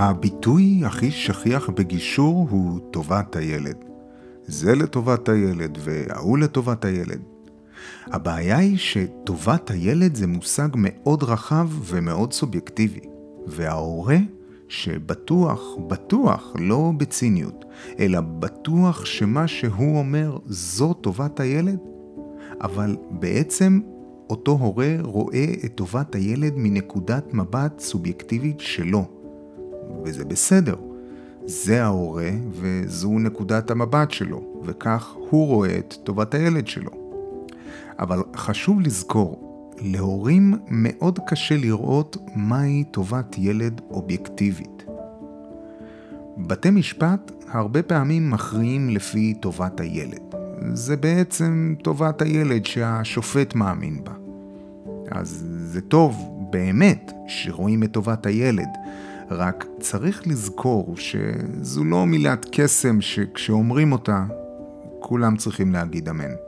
הביטוי הכי שכיח בגישור הוא טובת הילד. זה לטובת הילד וההוא לטובת הילד. הבעיה היא שטובת הילד זה מושג מאוד רחב ומאוד סובייקטיבי, וההורה שבטוח, בטוח, לא בציניות, אלא בטוח שמה שהוא אומר זו טובת הילד, אבל בעצם אותו הורה רואה את טובת הילד מנקודת מבט סובייקטיבית שלו, וזה בסדר. זה ההורה וזו נקודת המבט שלו, וכך הוא רואה את טובת הילד שלו. אבל חשוב לזכור, להורים מאוד קשה לראות מהי טובת ילד אובייקטיבית. בתי משפט הרבה פעמים מכריעים לפי טובת הילד. זה בעצם טובת הילד שהשופט מאמין בה. אז זה טוב, באמת, שרואים את טובת הילד, רק צריך לזכור שזו לא מילת קסם שכשאומרים אותה, כולם צריכים להגיד אמן.